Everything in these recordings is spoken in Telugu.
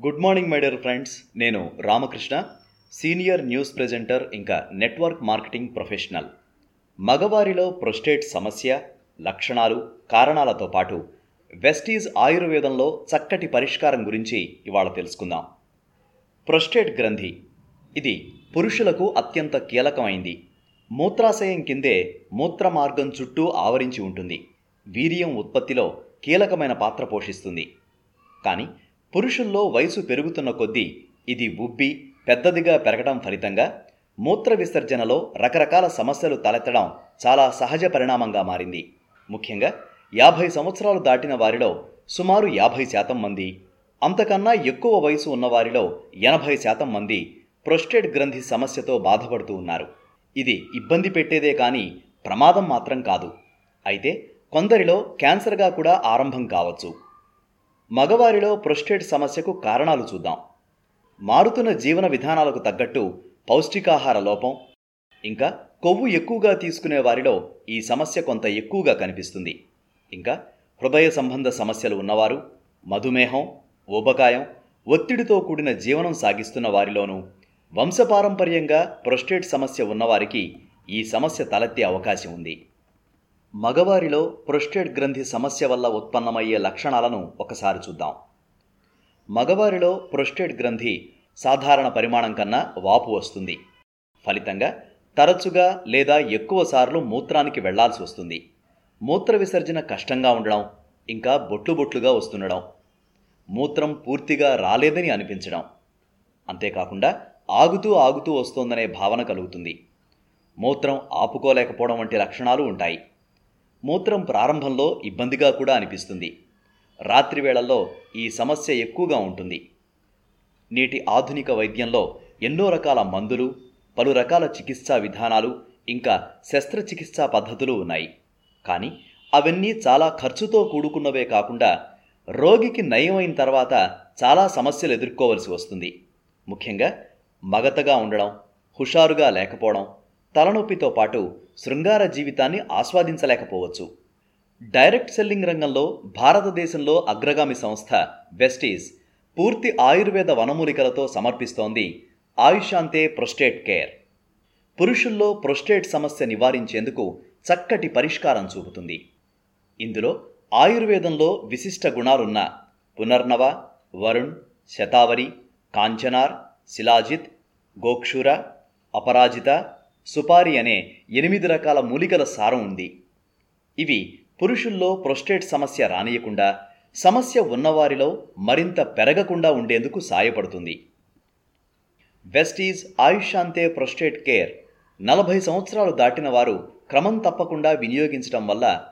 Good morning my dear friends నేను రామకృష్ణ సీనియర్ న్యూస్ ప్రెజెంటర్ ఇంకా నెట్వర్క్ మార్కెటింగ్ ప్రొఫెషనల్ మగవారిలో ప్రొస్టేట్ సమస్య లక్షణాలు కారణాలతో పాటు వెస్టీజ్ ఆయుర్వేదంలో చక్కటి పరిష్కారం గురించి ఇవాళ తెలుసుకుందాం. ప్రొస్టేట్ గ్రంథి. ఇది పురుషులకు అత్యంత కీలకమైంది. మూత్రాశయం కిందే మూత్ర మార్గం చుట్టూ ఆవరించి ఉంటుంది. వీర్యం ఉత్పత్తిలో కీలకమైన పాత్ర పోషిస్తుంది. కానీ పురుషుల్లో వయసు పెరుగుతున్న కొద్దీ ఇది ఉబ్బి పెద్దదిగా పెరగడం ఫలితంగా మూత్ర విసర్జనలో రకరకాల సమస్యలు తలెత్తడం చాలా సహజ పరిణామంగా మారింది. ముఖ్యంగా యాభై సంవత్సరాలు దాటిన వారిలో సుమారు యాభై శాతం మంది అంతకన్నా ఎక్కువ వయసు ఉన్నవారిలో ఎనభై శాతం మంది ప్రొస్టేట్ గ్రంథి సమస్యతో బాధపడుతూ ఉన్నారు. ఇది ఇబ్బంది పెట్టేదే కానీ ప్రమాదం మాత్రం కాదు. అయితే కొందరిలో క్యాన్సర్గా కూడా ఆరంభం కావచ్చు. మగవారిలో ప్రొస్టేట్ సమస్యకు కారణాలు చూద్దాం. మారుతున్న జీవన విధానాలకు తగ్గట్టు పౌష్టికాహార లోపం ఇంకా కొవ్వు ఎక్కువగా తీసుకునే వారిలో ఈ సమస్య కొంత ఎక్కువగా కనిపిస్తుంది. ఇంకా హృదయ సంబంధ సమస్యలు ఉన్నవారు మధుమేహం ఊబకాయం ఒత్తిడితో కూడిన జీవనం సాగిస్తున్న వారిలోనూ వంశపారంపర్యంగా ప్రొస్టేట్ సమస్య ఉన్నవారికి ఈ సమస్య తలెత్తే అవకాశం ఉంది. మగవారిలో ప్రొస్టేట్ గ్రంథి సమస్య వల్ల ఉత్పన్నమయ్యే లక్షణాలను ఒకసారి చూద్దాం. మగవారిలో ప్రొస్టేట్ గ్రంథి సాధారణ పరిమాణం కన్నా వాపు వస్తుంది. ఫలితంగా తరచుగా లేదా ఎక్కువసార్లు మూత్రానికి వెళ్ళాల్సి వస్తుంది. మూత్ర విసర్జన కష్టంగా ఉండడం ఇంకా బొట్లు బొట్లుగా వస్తుండడం మూత్రం పూర్తిగా రాలేదని అనిపించడం అంతేకాకుండా ఆగుతూ ఆగుతూ వస్తోందనే భావన కలుగుతుంది. మూత్రం ఆపుకోలేకపోవడం వంటి లక్షణాలు ఉంటాయి. మూత్రం ప్రారంభంలో ఇబ్బందిగా కూడా అనిపిస్తుంది. రాత్రి వేళల్లో ఈ సమస్య ఎక్కువగా ఉంటుంది. నేటి ఆధునిక వైద్యంలో ఎన్నో రకాల మందులు పలు రకాల చికిత్సా విధానాలు ఇంకా శస్త్రచికిత్సా పద్ధతులు ఉన్నాయి. కానీ అవన్నీ చాలా ఖర్చుతో కూడుకున్నవే కాకుండా రోగికి నయమైన తర్వాత చాలా సమస్యలు ఎదుర్కోవలసి వస్తుంది. ముఖ్యంగా మగతగా ఉండడం హుషారుగా లేకపోవడం తలనొప్పితో పాటు శృంగార జీవితాన్ని ఆస్వాదించలేకపోవచ్చు. డైరెక్ట్ సెల్లింగ్ రంగంలో భారతదేశంలో అగ్రగామి సంస్థ వెస్టీస్ పూర్తి ఆయుర్వేద వనమూలికలతో సమర్పిస్తోంది ఆయుషాంతే ప్రొస్టేట్ కేర్. పురుషుల్లో ప్రొస్టేట్ సమస్య నివారించేందుకు చక్కటి పరిష్కారం చూపుతుంది. ఇందులో ఆయుర్వేదంలో విశిష్ట గుణాలున్న పునర్నవ వరుణ్ శతావరి కాంచనార్ శిలాజిత్ గోక్షుర అపరాజిత సుపారి అనే ఎనిమిది రకాల మూలికల సారం ఉంది. ఇవి పురుషుల్లో ప్రొస్టేట్ సమస్య రానియకుండా సమస్య ఉన్నవారిలో మరింత పెరగకుండా ఉండేందుకు సాయపడుతుంది. వెస్టీజ్ ఆయుషాంతే ప్రొస్టేట్ కేర్ నలభై సంవత్సరాలు దాటిన వారు క్రమం తప్పకుండా వినియోగించడం వల్ల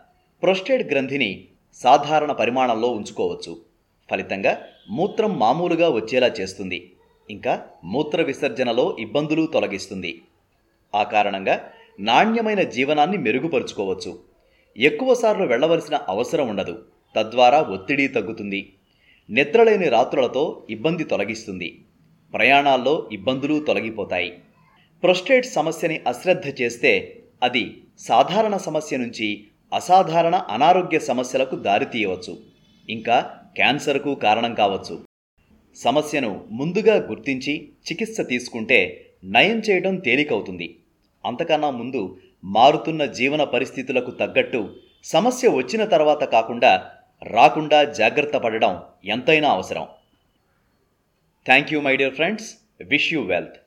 ప్రొస్టేట్ గ్రంథిని సాధారణ పరిమాణంలో ఉంచుకోవచ్చు. ఫలితంగా మూత్రం మామూలుగా వచ్చేలా చేస్తుంది. ఇంకా మూత్ర విసర్జనలో ఇబ్బందులు తొలగిస్తుంది. ఆ కారణంగా నాణ్యమైన జీవనాన్ని మెరుగుపరుచుకోవచ్చు. ఎక్కువసార్లు వెళ్ళవలసిన అవసరం ఉండదు. తద్వారా ఒత్తిడి తగ్గుతుంది. నిద్రలేని రాత్రులతో ఇబ్బంది తొలగిస్తుంది. ప్రయాణాల్లో ఇబ్బందులు తొలగిపోతాయి. ప్రొస్టేట్ సమస్యని అశ్రద్ధ చేస్తే అది సాధారణ సమస్య నుంచి అసాధారణ అనారోగ్య సమస్యలకు దారితీయవచ్చు ఇంకా క్యాన్సర్కు కారణం కావచ్చు. సమస్యను ముందుగా గుర్తించి చికిత్స తీసుకుంటే నయం చేయడం తేలికవుతుంది. అంతకన్నా ముందు మారుతున్న జీవన పరిస్థితులకు తగ్గట్టు సమస్య వచ్చిన తర్వాత కాకుండా రాకుండా జాగ్రత్త పడడం ఎంతైనా అవసరం. Thank you my dear friends wish you wealth